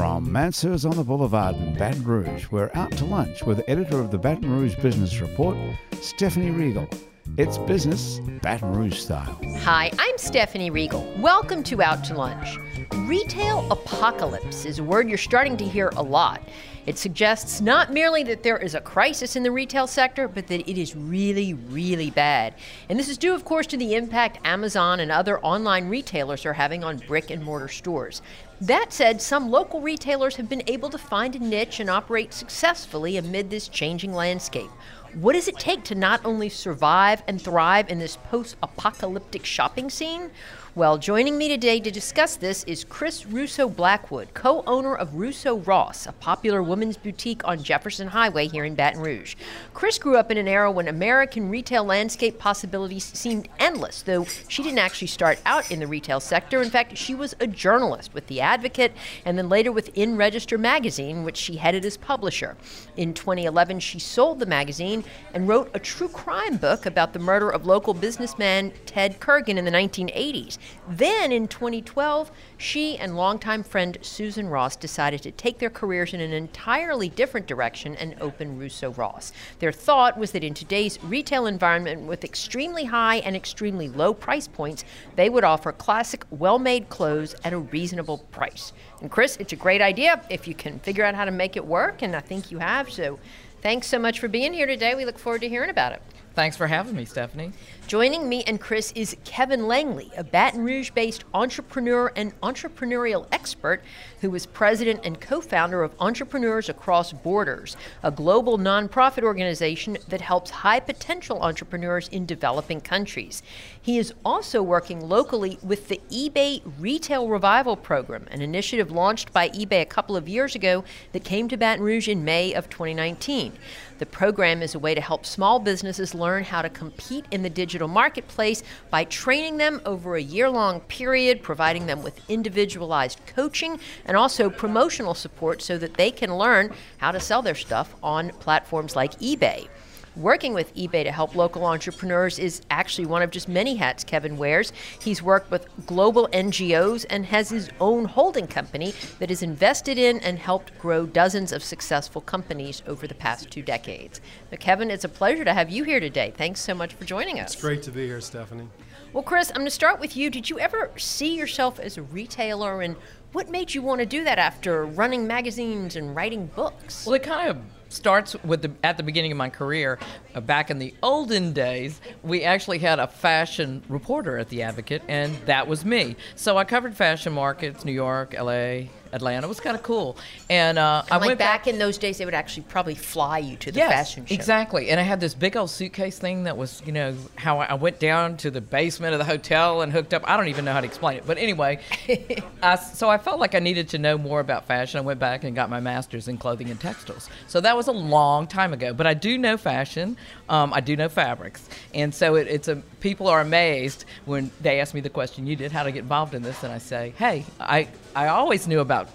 From Mansur's on the Boulevard in Baton Rouge, we're out to lunch with editor of the Baton Rouge Business Report, Stephanie Riegel. It's business Baton Rouge style. Hi, I'm Stephanie Riegel. Welcome to Out to Lunch. Retail apocalypse is a word you're starting to hear a lot. It suggests not merely that there is a crisis in the retail sector, but that it is really, really bad. And this is due, of course, to the impact Amazon and other online retailers are having on brick and mortar stores. That said, some local retailers have been able to find a niche and operate successfully amid this changing landscape. What does it take to not only survive and thrive in this post apocalyptic shopping scene? Well, joining me today to discuss this is Chris Russo Blackwood, co owner of Russo Ross, a popular women's boutique on Jefferson Highway here in Baton Rouge. Chris grew up in an era when American retail landscape possibilities seemed endless, though she didn't actually start out in the retail sector. In fact, she was a journalist with The Advocate and then later with In Register magazine, which she headed as publisher. In 2011, she sold the magazine and wrote a true crime book about the murder of local businessman Ted Kurgan in the 1980s. Then in 2012, she and longtime friend Susan Ross decided to take their careers in an entirely different direction and open Russo Ross. Their thought was that in today's retail environment with extremely high and extremely low price points, they would offer classic, well made clothes at a reasonable price. And Chris, it's a great idea if you can figure out how to make it work, and I think you have. So thanks so much for being here today. We look forward to hearing about it. Thanks for having me, Stephanie. Joining me and Chris is Kevin Langley, a Baton Rouge based entrepreneur and entrepreneurial expert who is president and co founder of Entrepreneurs Across Borders, a global nonprofit organization that helps high potential entrepreneurs in developing countries. He is also working locally with the eBay Retail Revival Program, an initiative launched by eBay a couple of years ago that came to Baton Rouge in May of 2019. The program is a way to help small businesses learn how to compete in the digital marketplace by training them over a year long period, providing them with individualized coaching and also promotional support so that they can learn how to sell their stuff on platforms like eBay. Working with eBay to help local entrepreneurs is actually one of just many hats Kevin wears. He's worked with global NGOs and has his own holding company that has invested in and helped grow dozens of successful companies over the past two decades. But Kevin, it's a pleasure to have you here today. Thanks so much for joining us. It's great to be here, Stephanie. Well, Chris, I'm going to start with you. Did you ever see yourself as a retailer and what made you want to do that after running magazines and writing books? Well, it kind of starts with the at the beginning of my career. Uh, back in the olden days, we actually had a fashion reporter at the Advocate, and that was me. So I covered fashion markets, New York, L.A., Atlanta. It was kind of cool. And uh, I like went back, back, in those days. They would actually probably fly you to the yes, fashion show. Exactly. And I had this big old suitcase thing that was, you know, how I went down to the basement of the hotel and hooked up. I don't even know how to explain it, but anyway. I, so I felt like I needed to know more about fashion. I went back and got my master's in clothing and textiles. So that was a long time ago. But I do know fashion. Um, I do know fabrics, and so it, it's a people are amazed when they ask me the question you did how to get involved in this, and I say, hey, I I always knew about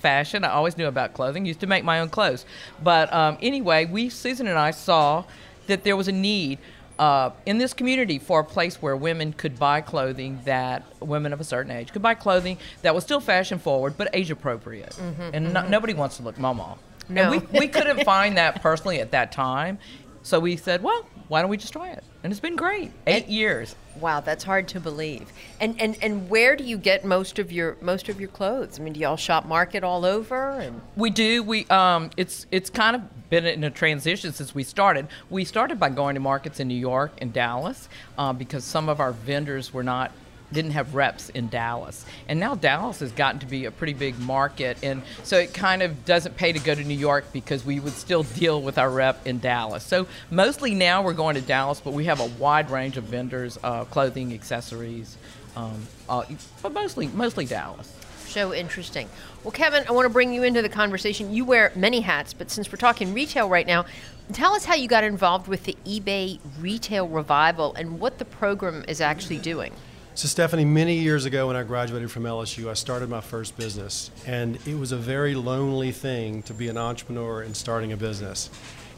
fashion. I always knew about clothing. Used to make my own clothes. But um, anyway, we Susan and I saw that there was a need uh, in this community for a place where women could buy clothing that women of a certain age could buy clothing that was still fashion forward but age appropriate. Mm-hmm, and mm-hmm. No, nobody wants to look mama. No. And we, we couldn't find that personally at that time. So we said, well, why don't we just try it? And it's been great. Eight and, years. Wow, that's hard to believe. And and and where do you get most of your most of your clothes? I mean, do y'all shop market all over? And we do. We um, it's it's kind of been in a transition since we started. We started by going to markets in New York and Dallas uh, because some of our vendors were not didn't have reps in Dallas. And now Dallas has gotten to be a pretty big market. And so it kind of doesn't pay to go to New York because we would still deal with our rep in Dallas. So mostly now we're going to Dallas, but we have a wide range of vendors, uh, clothing, accessories, um, uh, but mostly, mostly Dallas. So interesting. Well, Kevin, I want to bring you into the conversation. You wear many hats, but since we're talking retail right now, tell us how you got involved with the eBay Retail Revival and what the program is actually doing. So, Stephanie, many years ago when I graduated from LSU, I started my first business. And it was a very lonely thing to be an entrepreneur and starting a business.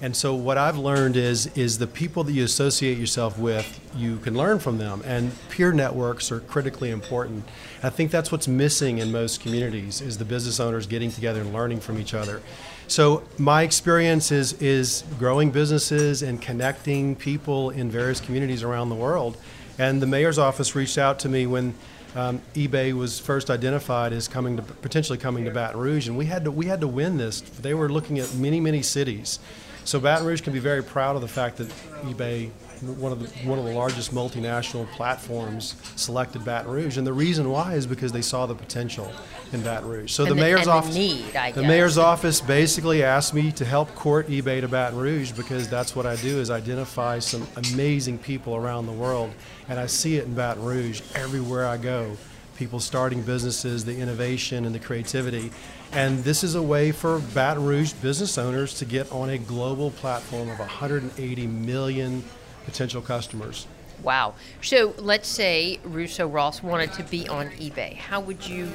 And so what I've learned is is the people that you associate yourself with, you can learn from them. And peer networks are critically important. I think that's what's missing in most communities is the business owners getting together and learning from each other. So my experience is is growing businesses and connecting people in various communities around the world. And the mayor's office reached out to me when um, eBay was first identified as coming to potentially coming to Baton Rouge, and we had to we had to win this. They were looking at many many cities. So Baton Rouge can be very proud of the fact that eBay, one of the one of the largest multinational platforms, selected Baton Rouge, and the reason why is because they saw the potential in Baton Rouge. So the the- mayor's and the office, need, I the mayor's office basically asked me to help court eBay to Baton Rouge because that's what I do is identify some amazing people around the world, and I see it in Baton Rouge everywhere I go. People starting businesses, the innovation and the creativity. And this is a way for Baton Rouge business owners to get on a global platform of 180 million potential customers. Wow. So let's say Russo Ross wanted to be on eBay. How would you,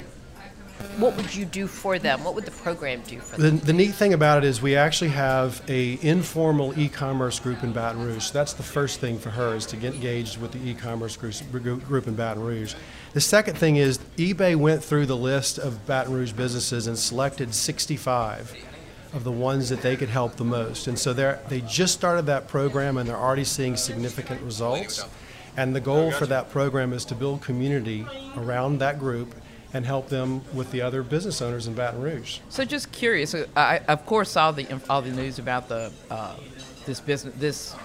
what would you do for them? What would the program do for them? The, the neat thing about it is we actually have a informal e-commerce group in Baton Rouge. So that's the first thing for her is to get engaged with the e-commerce group, group in Baton Rouge. The second thing is eBay went through the list of Baton Rouge businesses and selected 65 of the ones that they could help the most. And so they they just started that program and they're already seeing significant results. And the goal for that program is to build community around that group and help them with the other business owners in Baton Rouge. So just curious, uh, I of course saw the all the news about the uh, this business this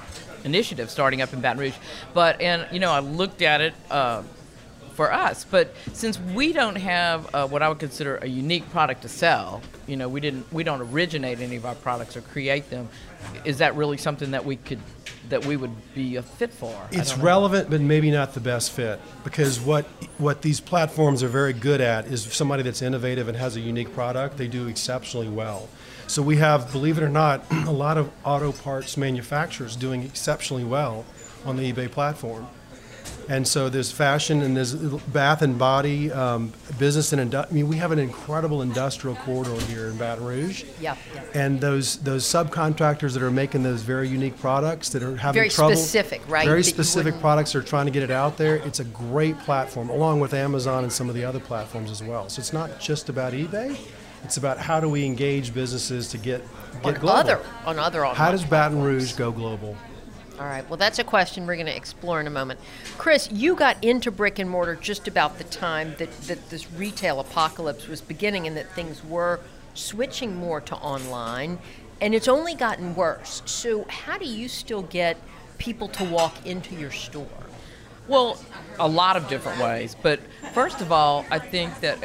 initiative starting up in Baton Rouge, but and you know I looked at it. Uh, for us, but since we don't have uh, what I would consider a unique product to sell, you know, we didn't, we don't originate any of our products or create them. Is that really something that we could, that we would be a fit for? It's relevant, but maybe not the best fit because what what these platforms are very good at is somebody that's innovative and has a unique product. They do exceptionally well. So we have, believe it or not, a lot of auto parts manufacturers doing exceptionally well on the eBay platform. And so there's fashion and there's bath and body, um, business and indu- I mean, we have an incredible industrial corridor here in Baton Rouge. Yep. And those those subcontractors that are making those very unique products that are having Very trouble, specific, right? Very That specific products are trying to get it out there. It's a great platform, along with Amazon and some of the other platforms as well. So it's not just about eBay; it's about how do we engage businesses to get get on global. other, on other online how does Baton platforms. Rouge go global? All right. Well, that's a question we're going to explore in a moment. Chris, you got into brick and mortar just about the time that, that this retail apocalypse was beginning and that things were switching more to online, and it's only gotten worse. So, how do you still get people to walk into your store? Well, a lot of different ways. But first of all, I think that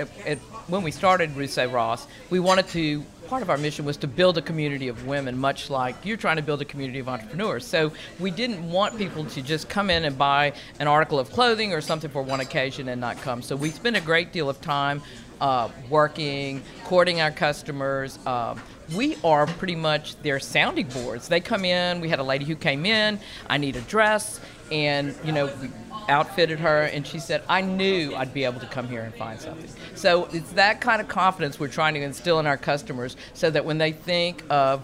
when we started Russo Ross, we wanted to. Part of our mission was to build a community of women, much like you're trying to build a community of entrepreneurs. So we didn't want people to just come in and buy an article of clothing or something for one occasion and not come. So we spent a great deal of time uh, working, courting our customers. Um, we are pretty much their sounding boards. They come in. We had a lady who came in. I need a dress, and you know, we outfitted her, and she said, "I knew I'd be able to come here and find something." So it's that kind of confidence we're trying to instill in our customers, so that when they think of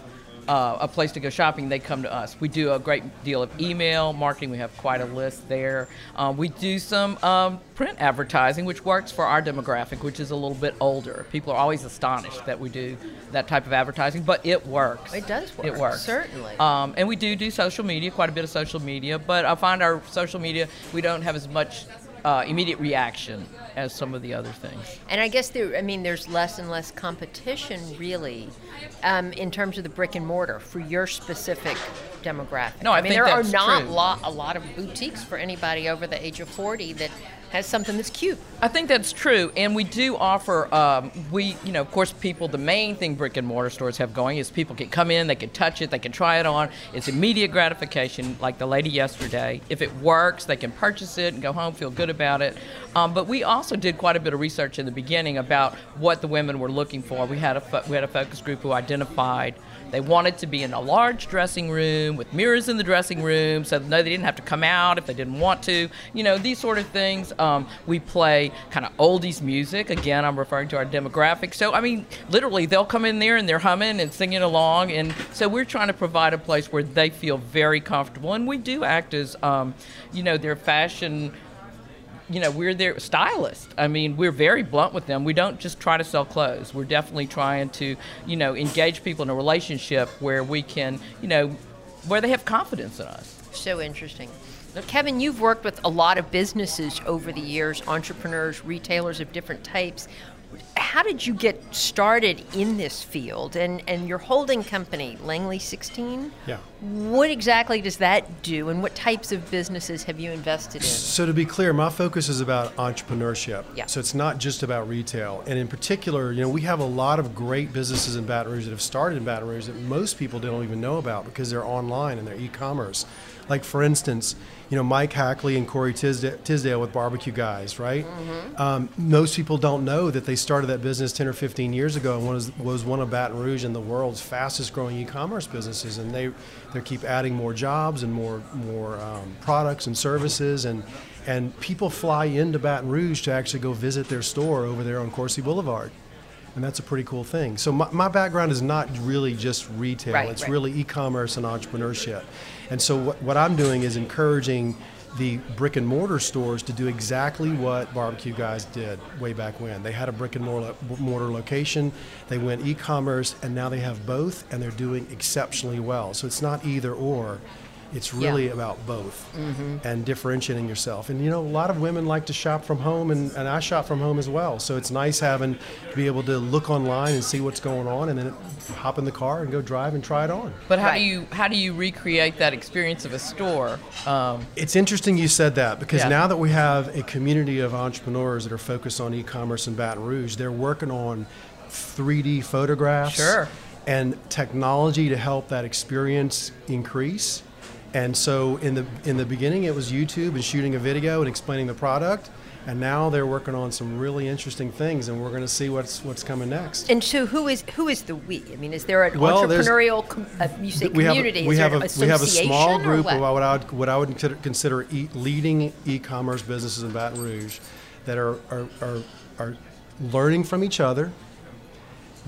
uh, a place to go shopping, they come to us. We do a great deal of email marketing. We have quite a list there. Um, we do some um, print advertising, which works for our demographic, which is a little bit older. People are always astonished that we do that type of advertising, but it works. It does work. It works certainly. Um, and we do do social media, quite a bit of social media. But I find our social media we don't have as much uh, immediate reaction as some of the other things. And I guess there, I mean, there's less and less competition, really, um, in terms of the brick and mortar for your specific demographic. No, I mean, think there are not a lot of boutiques for anybody over the age of 40 that has something that's cute. I think that's true, and we do offer. Um, we, you know, of course, people. The main thing brick and mortar stores have going is people can come in, they can touch it, they can try it on. It's immediate gratification, like the lady yesterday. If it works, they can purchase it and go home, feel good about it. Um, but we also did quite a bit of research in the beginning about what the women were looking for. We had a fo- we had a focus group who identified they wanted to be in a large dressing room with mirrors in the dressing room, so no, they didn't have to come out if they didn't want to. You know, these sort of things. Um, we play kind of oldies music. Again, I'm referring to our demographic. So, I mean, literally, they'll come in there and they're humming and singing along. And so we're trying to provide a place where they feel very comfortable. And we do act as, um, you know, their fashion you know, we're their stylist. I mean, we're very blunt with them. We don't just try to sell clothes. We're definitely trying to, you know, engage people in a relationship where we can, you know, where they have confidence in us. So interesting. Kevin, you've worked with a lot of businesses over the years, entrepreneurs, retailers of different types. How did you get started in this field? And and your holding company, Langley 16? Yeah. What exactly does that do and what types of businesses have you invested in? So to be clear, my focus is about entrepreneurship. Yeah. So it's not just about retail. And in particular, you know, we have a lot of great businesses in Baton Rouge that have started in Baton Rouge that most people don't even know about because they're online and they're e-commerce. Like for instance, you know, Mike Hackley and Corey Tisdale, Tisdale with Barbecue Guys, right? Um, most people don't know that they started that business 10 or 15 years ago and was, was one of Baton Rouge and the world's fastest growing e-commerce businesses. And they, they keep adding more jobs and more, more um, products and services. And, and people fly into Baton Rouge to actually go visit their store over there on Corsi Boulevard. And that's a pretty cool thing. So my, my background is not really just retail. Right, it's right. really e-commerce and entrepreneurship. And so what, what I'm doing is encouraging the brick and mortar stores to do exactly what barbecue guys did way back when. They had a brick and mortar, location, they went e-commerce, and now they have both, and they're doing exceptionally well. So it's not either or. It's really Yeah. about both and differentiating yourself. And you know, a lot of women like to shop from home, and, and I shop from home as well. So it's nice having to be able to look online and see what's going on, and then hop in the car and go drive and try it on. But how Right. do you how do you recreate that experience of a store? Um, It's interesting you said that because Yeah. now that we have a community of entrepreneurs that are focused on e-commerce in Baton Rouge, they're working on 3D photographs Sure. and technology to help that experience increase. And so in the in the beginning it was YouTube and shooting a video and explaining the product, and now they're working on some really interesting things and we're going to see what's what's coming next. And so, who is who is the we? I mean, is there an Well, entrepreneurial? Com- uh, you say we have community? a, we have a we have a small group what? of what I would what I would consider, consider e- leading e-commerce businesses in Baton Rouge that are are, are are learning from each other,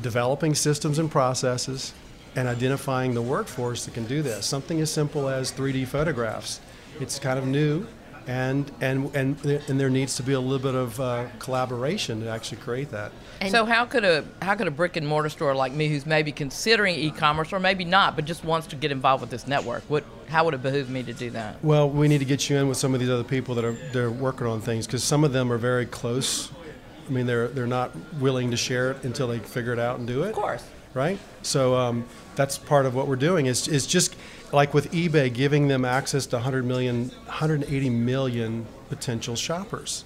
developing systems and processes, and identifying the workforce that can do this. Something as simple as 3D photographs. It's kind of new. And, and, and, and there needs to be a little bit of uh, collaboration to actually create that. And- so how could a how could a brick and mortar store like me, who's maybe considering e-commerce or maybe not, but just wants to get involved with this network, what how would it behoove me to do that? Well, we need to get you in with some of these other people that are they're working on things because some of them are very close. I mean, they're they're not willing to share it until they figure it out and do it. Of course. Right. So um, that's part of what we're doing. Is is just like with eBay, giving them access to 100 million, 180 million potential shoppers.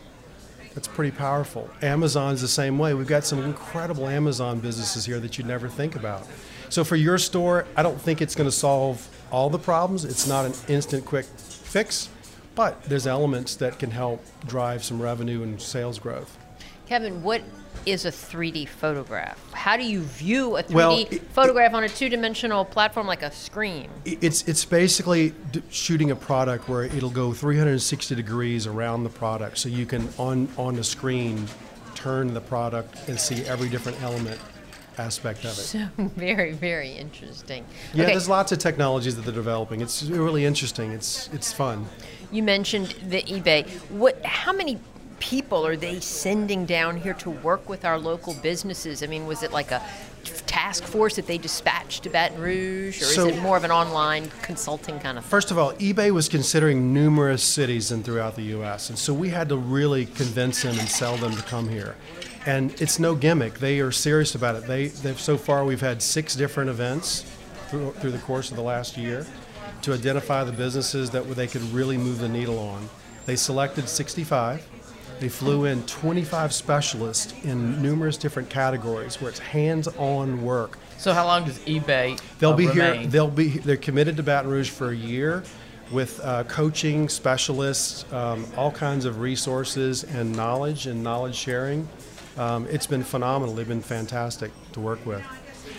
That's pretty powerful. Amazon's the same way. We've got some incredible Amazon businesses here that you'd never think about. So for your store, I don't think it's going to solve all the problems. It's not an instant quick fix, but there's elements that can help drive some revenue and sales growth. Kevin, what is a 3D photograph? How do you view a 3D Well, it- photograph on a two-dimensional platform like a screen? It's it's basically d- shooting a product where it'll go 360 degrees around the product, so you can on on the screen turn the product and see every different element aspect of it. So very, very interesting. Yeah, okay, there's lots of technologies that they're developing. It's really interesting. It's it's fun. you mentioned the eBay. What? How many people are they sending down here to work with our local businesses? I mean, was it like a task force that they dispatched to Baton Rouge, or So- is it more of an online consulting kind of? Thing? First of all, eBay was considering numerous cities and throughout the U.S., and so we had to really convince them and sell them to come here. And it's no gimmick; they are serious about it. They, they've so far we've had six different events through, through the course of the last year to identify the businesses that they could really move the needle on. They selected 65, They flew in 25 specialists in numerous different categories where it's hands-on work. So how long does eBay? They'll uh, be here. They'll be. They're committed to Baton Rouge for a year, with uh, coaching specialists, um, all kinds of resources and knowledge and knowledge sharing. Um, it's been phenomenal. They've been fantastic to work with.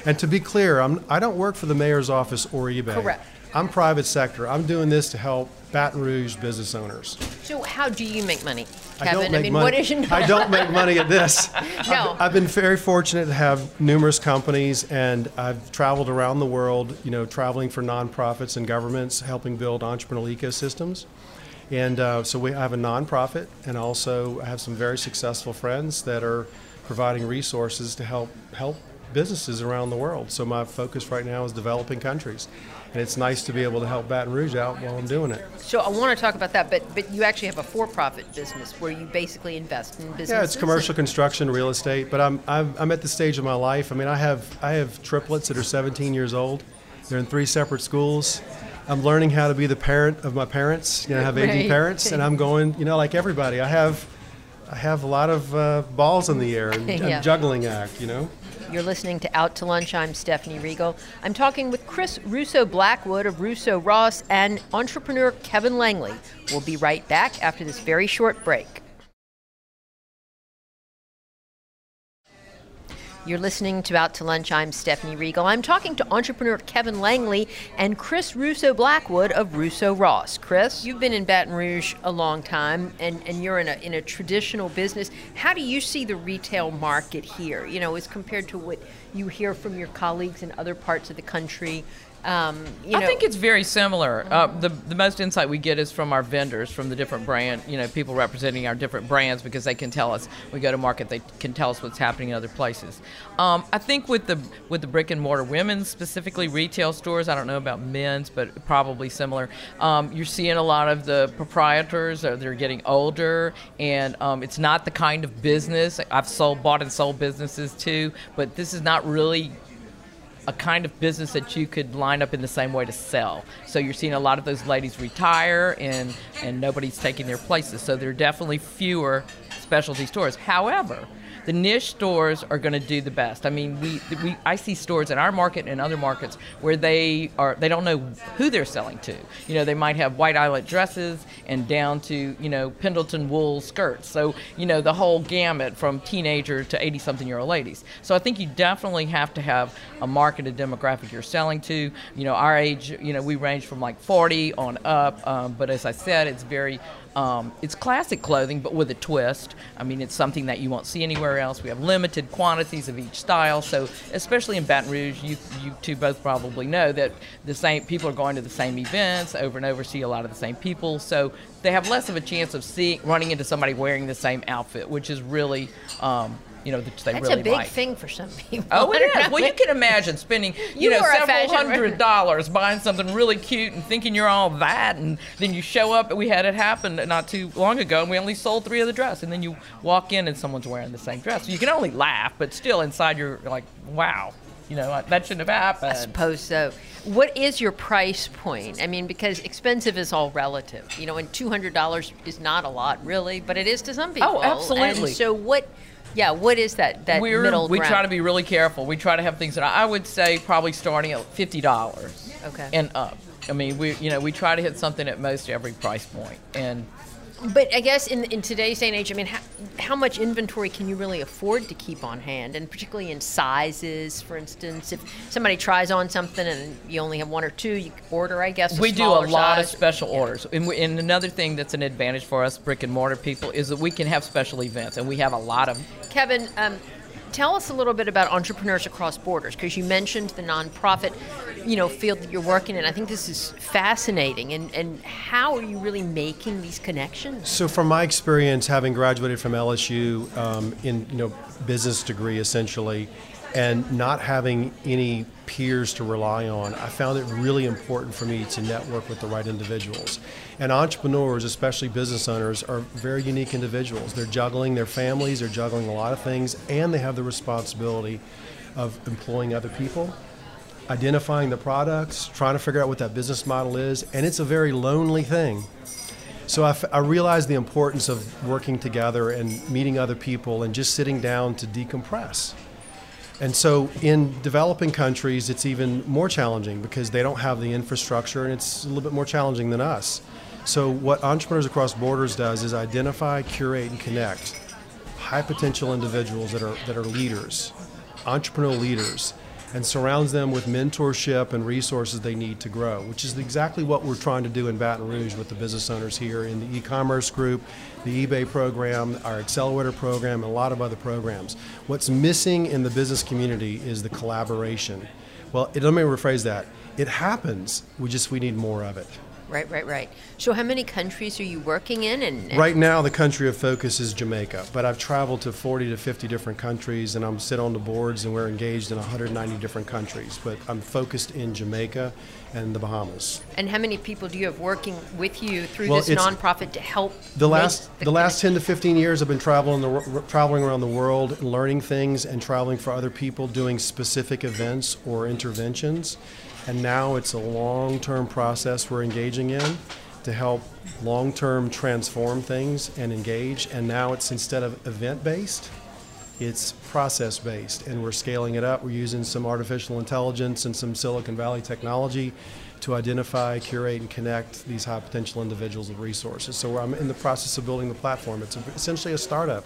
And to be clear, I'm, I don't work for the mayor's office or eBay. Correct. I'm private sector. I'm doing this to help Baton Rouge business owners. So how do you make money, Kevin? I don't make mean, money. what is your I don't make money at this. No. I've, I've been very fortunate to have numerous companies, and I've traveled around the world. You know, traveling for nonprofits and governments, helping build entrepreneurial ecosystems. And uh, so we have a nonprofit, and also I have some very successful friends that are providing resources to help help businesses around the world. So my focus right now is developing countries, and it's nice to be able to help Baton Rouge out while I'm doing it. So I want to talk about that, but but you actually have a for-profit business where you basically invest in businesses. Yeah, it's commercial construction, real estate. But I'm, I'm I'm at the stage of my life. I mean, I have I have triplets that are 17 years old. They're in three separate schools. I'm learning how to be the parent of my parents. You know, I have aging Right. parents, and I'm going. You know, like everybody, I have I have a lot of uh, balls in the air and, and Yeah. juggling act. You know. You're listening to Out to Lunch. I'm Stephanie Riegel. I'm talking with Chris Russo Blackwood of Russo Ross and entrepreneur Kevin Langley. We'll be right back after this very short break. You're listening to Out to Lunch. I'm Stephanie Riegel. I'm talking to entrepreneur Kevin Langley and Chris Russo Blackwood of Russo Ross. Chris, you've been in Baton Rouge a long time and, and you're in a, in a traditional business. How do you see the retail market here, you know, as compared to what you hear from your colleagues in other parts of the country? Um, you I think it's very similar. Uh, the the most insight we get is from our vendors, from the different brand, you know, people representing our different brands because they can tell us. We go to market, they can tell us what's happening in other places. Um, I think with the with the brick and mortar women's specifically retail stores, I don't know about men's, but probably similar. Um, you're seeing a lot of the proprietors, uh, they're getting older, and um, it's not the kind of business I've sold, bought and sold businesses too, but this is not really a kind of business that you could line up in the same way to sell. So you're seeing a lot of those ladies retire and and nobody's taking their places. So there are definitely fewer specialty stores. However, the niche stores are going to do the best. I mean, we, we I see stores in our market and other markets where they are they don't know who they're selling to. You know, they might have white eyelet dresses and down to you know Pendleton wool skirts. So you know the whole gamut from teenager to 80 something year old ladies. So I think you definitely have to have a marketed demographic you're selling to. You know, our age, you know, we range from like 40 on up. Um, but as I said, it's very um, it's classic clothing, but with a twist. I mean, it's something that you won't see anywhere else. We have limited quantities of each style, so especially in Baton Rouge, you you two both probably know that the same people are going to the same events over and over, see a lot of the same people, so they have less of a chance of seeing running into somebody wearing the same outfit, which is really. Um, you know, that they that's really a big like. thing for some people. Oh, it is. Well, you can imagine spending, you, You know, several hundred dollars buying something really cute and thinking you're all that, and then you show up. And we had it happen not too long ago, and we only sold three of the dress, and then you walk in and someone's wearing the same dress. You can only laugh, but still inside you're like, wow, you know, that shouldn't have happened. I suppose so. What is your price point? I mean, because expensive is all relative, you know, and two hundred dollars is not a lot, really, but it is to some oh, people. Oh, absolutely. And so, what? Yeah, what is that? That We're, middle we ground? try to be really careful. We try to have things that I would say probably starting at fifty dollars Okay. and up. I mean, we you know we try to hit something at most every price point, and But I guess in in today's day and age, I mean, how, how much inventory can you really afford to keep on hand, and particularly in sizes, for instance, if somebody tries on something and you only have one or two, you order, I guess. we do a lot of special orders and, we, and another thing that's an advantage for us brick and mortar people is that we can have special events and we have a lot of Kevin, um, tell us a little bit about entrepreneurs across borders because you mentioned the nonprofit, you know, field that you're working in. I think this is fascinating, and and how are you really making these connections? So, from my experience, having graduated from LSU um, in you know business degree essentially, and not having any peers to rely on, I found it really important for me to network with the right individuals. And entrepreneurs, especially business owners, are very unique individuals. They're juggling their families, they're juggling a lot of things, and they have the responsibility of employing other people identifying the products, trying to figure out what that business model is, and it's a very lonely thing. So I, realized the importance of working together and meeting other people and just sitting down to decompress. And so in developing countries, it's even more challenging because they don't have the infrastructure and it's a little bit more challenging than us. So what Entrepreneurs Across Borders does is identify, curate, and connect high potential individuals that are, that are leaders, entrepreneurial leaders, and surrounds them with mentorship and resources they need to grow, which is exactly what we're trying to do in Baton Rouge with the business owners here in the e-commerce group, the eBay program, our accelerator program, and a lot of other programs. What's missing in the business community is the collaboration. Well, let me rephrase that. It happens. We just we need more of it. Right, right, right. So, how many countries are you working in? And, and Right now, the country of focus is Jamaica, but I've traveled to 40 to 50 different countries, and I'm sit on the boards, and we're engaged in 190 different countries. But I'm focused in Jamaica and the Bahamas. and how many people do you have working with you through Well, this nonprofit to help? The last the last 10 to 15 years, I've been traveling the traveling around the world, and learning things, and traveling for other people, doing specific events or interventions. And now it's a long-term process we're engaging in to help long-term transform things and engage. And now it's instead of event-based, it's process based, and we're scaling it up. We're using some artificial intelligence and some Silicon Valley technology to identify, curate, and connect these high potential individuals with resources. So I'm in the process of building the platform. It's essentially a startup.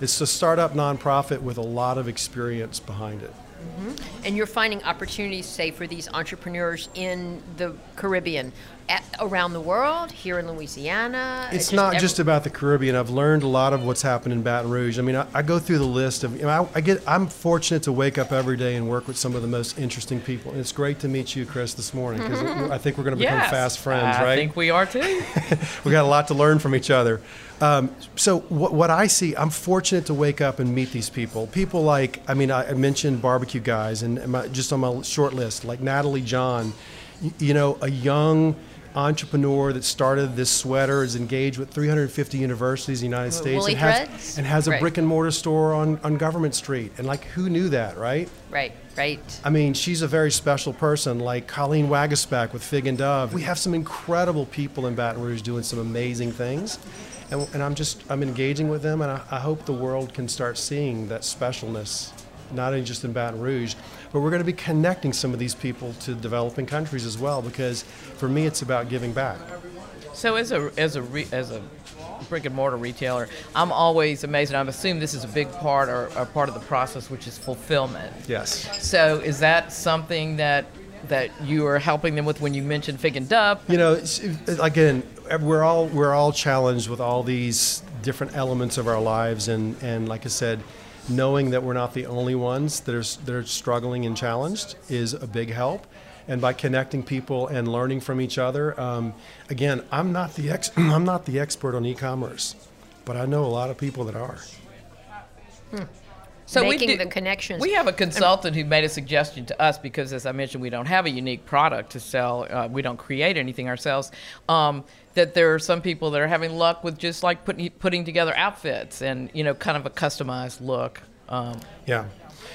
It's a startup nonprofit with a lot of experience behind it. And you're finding opportunities, say, for these entrepreneurs in the Caribbean, at, around the world, here in Louisiana. It's just not ev- just about the Caribbean. I've learned a lot of what's happened in Baton Rouge. I mean, I, I go through the list of. You know, I, I get. I'm fortunate to wake up every day and work with some of the most interesting people. And it's great to meet you, Chris, this morning because I think we're going to become Yes, fast friends, right? I think we are too. we got a lot to learn from each other. Um, so what, what I see, I'm fortunate to wake up and meet these people. People like, I mean, I, I mentioned barbecue guys, and my, just on my short list, like Natalie John, y- you know, a young entrepreneur that started this sweater is engaged with 350 universities in the United States Woolly and has, and has a Right. brick and mortar store on, on Government Street. And like, who knew that, right? Right, right. I mean, she's a very special person, like Colleen Waguespack with Fig and Dove. We have some incredible people in Baton Rouge doing some amazing things. And, and I'm just, I'm engaging with them, and I, I hope the world can start seeing that specialness, not only just in Baton Rouge, but we're going to be connecting some of these people to developing countries as well, because for me, it's about giving back. So as a as a re, as a brick and mortar retailer, I'm always amazed. And I assume this is a big part or, part of the process, which is fulfillment. Yes. So is that something that that you are helping them with when you mentioned Fig and Dove? You know, again, we're all we're all challenged with all these different elements of our lives, and and like I said, knowing that we're not the only ones that are that are struggling and challenged is a big help. And by connecting people and learning from each other, um, again, I'm not the ex- I'm not the expert on e-commerce, but I know a lot of people that are. So Making we the connections. We have a consultant who made a suggestion to us because, as I mentioned, we don't have a unique product to sell. Uh, we don't create anything ourselves. Um, that there are some people that are having luck with just like putting putting together outfits and you know, kind of a customized look. Um, Yeah.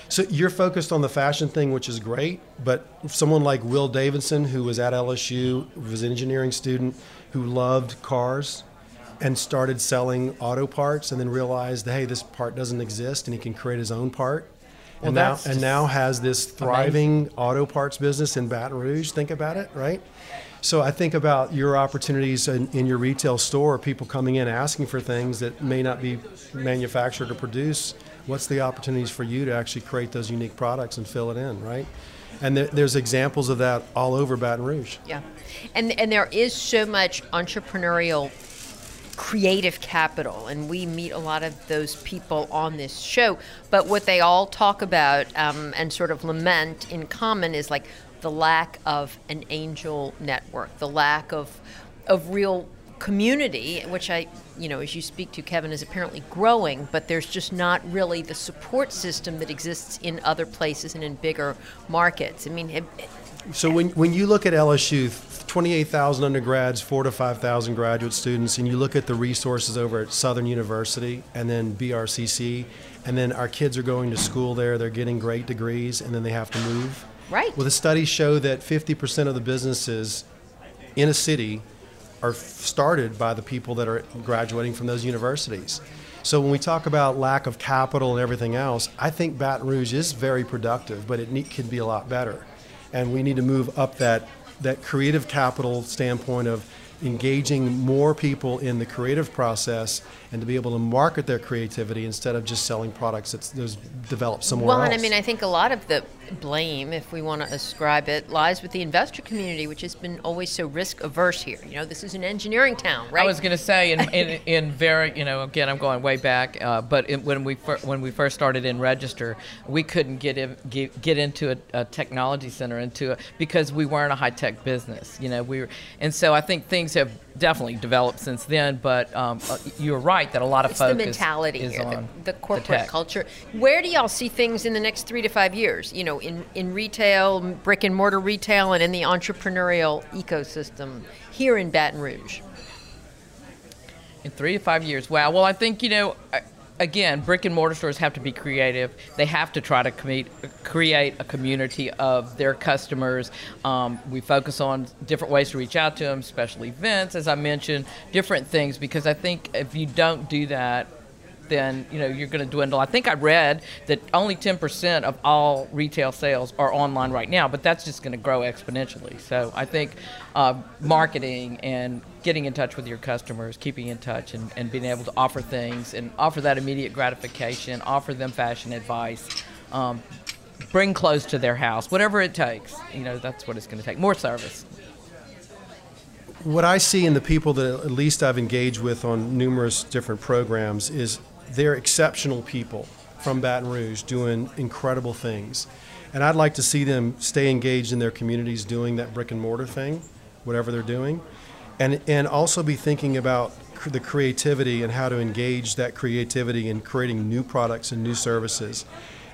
So you're focused on the fashion thing, which is great, but someone like Will Davidson, who was at LSU, was an engineering student who loved cars and started selling auto parts and then realized, hey, this part doesn't exist and he can create his own part. Well, and now and now has this thriving auto parts business in Baton Rouge. Think about it, right? So I think about your opportunities in, in your retail store, people coming in asking for things that may not be manufactured or produced. What's the opportunities for you to actually create those unique products and fill it in, right? And there, there's examples of that all over Baton Rouge. Yeah, and and there is so much entrepreneurial creative capital, and we meet a lot of those people on this show. But what they all talk about um, and sort of lament in common is like the lack of an angel network, the lack of of real community, which I, you know, as you speak to, Kevin, is apparently growing, but there's just not really the support system that exists in other places and in bigger markets. I mean, have, So when, when you look at LSU, 28,000 undergrads, four to 5,000 graduate students, and you look at the resources over at Southern University and then BRCC, and then our kids are going to school there, they're getting great degrees, and then they have to move. Right. Well, the studies show that 50% of the businesses in a city are started by the people that are graduating from those universities. So when we talk about lack of capital and everything else, I think Baton Rouge is very productive, but it need, can be a lot better. And we need to move up that, that creative capital standpoint of engaging more people in the creative process and to be able to market their creativity instead of just selling products that's those developed somewhere well, else. Well, and I mean, I think a lot of the blame, if we want to ascribe it, lies with the investor community, which has been always so risk averse here. You know, this is an engineering town, right? I was going to say, in, in, in, very, you know, again, I'm going way back, uh, but in, when we fir- when we first started in Register, we couldn't get in, get, get into a, a, technology center into a, because we weren't a high tech business. You know, we were, and so I think things have definitely developed since then. But um, uh, you're right that a lot of it's focus the mentality is here, on the, the corporate the culture. Where do y'all see things in the next three to five years? You know, in in retail, brick and mortar retail, and in the entrepreneurial ecosystem here in Baton Rouge. In three to five years, wow. Well, I think you know. I, again, brick and mortar stores have to be creative. They have to try to com- create a community of their customers. Um, we focus on different ways to reach out to them, special events, as I mentioned, different things, because I think if you don't do that, then you know you're going to dwindle. I think I read that only 10% of all retail sales are online right now, but that's just going to grow exponentially. So I think uh, marketing and getting in touch with your customers, keeping in touch, and, and being able to offer things and offer that immediate gratification, offer them fashion advice. Um, bring clothes to their house, whatever it takes. You know, that's what it's going to take. More service. What I see in the people that at least I've engaged with on numerous different programs is they're exceptional people from Baton Rouge doing incredible things. And I'd like to see them stay engaged in their communities doing that brick and mortar thing, whatever they're doing. And, and also be thinking about the creativity and how to engage that creativity in creating new products and new services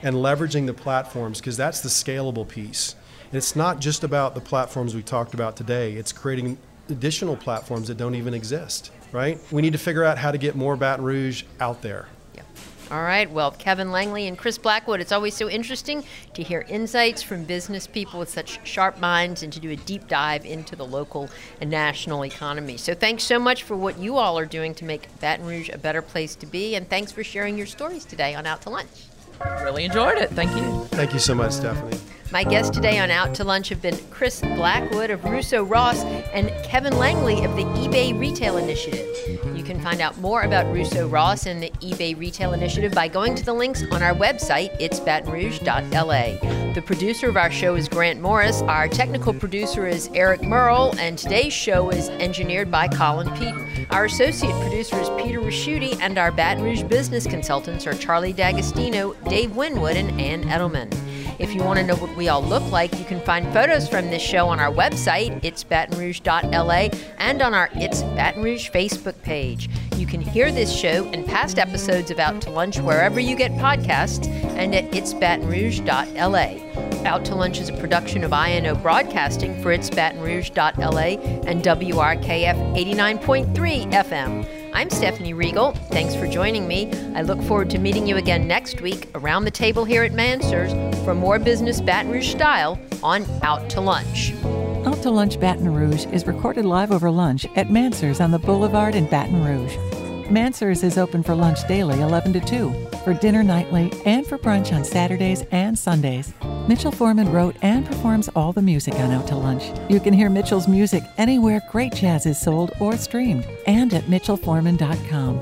and leveraging the platforms because that's the scalable piece. And it's not just about the platforms we talked about today, it's creating additional platforms that don't even exist right? We need to figure out how to get more Baton Rouge out there. All right. Well, Kevin Langley and Chris Blackwood, it's always so interesting to hear insights from business people with such sharp minds and to do a deep dive into the local and national economy. So thanks so much for what you all are doing to make Baton Rouge a better place to be. And thanks for sharing your stories today on Out to Lunch. Really enjoyed it. Thank you. Thank you so much, Stephanie. My guests today on Out to Lunch have been Chris Blackwood of Russo Ross and Kevin Langley of the eBay Retail Initiative. You can find out more about Russo Ross and the eBay Retail Initiative by going to the links on our website, it's itsbatonrouge.la. The producer of our show is Grant Morris. Our technical producer is Eric Merle, and today's show is engineered by Colin Pete. Our associate producer is Peter Raschuti, and our Baton Rouge business consultants are Charlie D'Agostino, Dave Winwood, and Ann Edelman. If you want to know what we all look like, you can find photos from this show on our website, itsbatonrouge.la, and on our It's Baton Rouge Facebook page. You can hear this show and past episodes of Out to Lunch wherever you get podcasts and at itsbatonrouge.la. Out to Lunch is a production of INO Broadcasting for itsbatonrouge.la and WRKF 89.3 FM. I'm Stephanie Riegel. Thanks for joining me. I look forward to meeting you again next week around the table here at Mansur's for more business Baton Rouge style on Out to Lunch. To Lunch Baton Rouge is recorded live over lunch at Mansur's on the Boulevard in Baton Rouge. Mansur's is open for lunch daily 11 to 2, for dinner nightly, and for brunch on Saturdays and Sundays. Mitchell Foreman wrote and performs all the music on Out to Lunch. You can hear Mitchell's music anywhere great jazz is sold or streamed, and at mitchellforeman.com.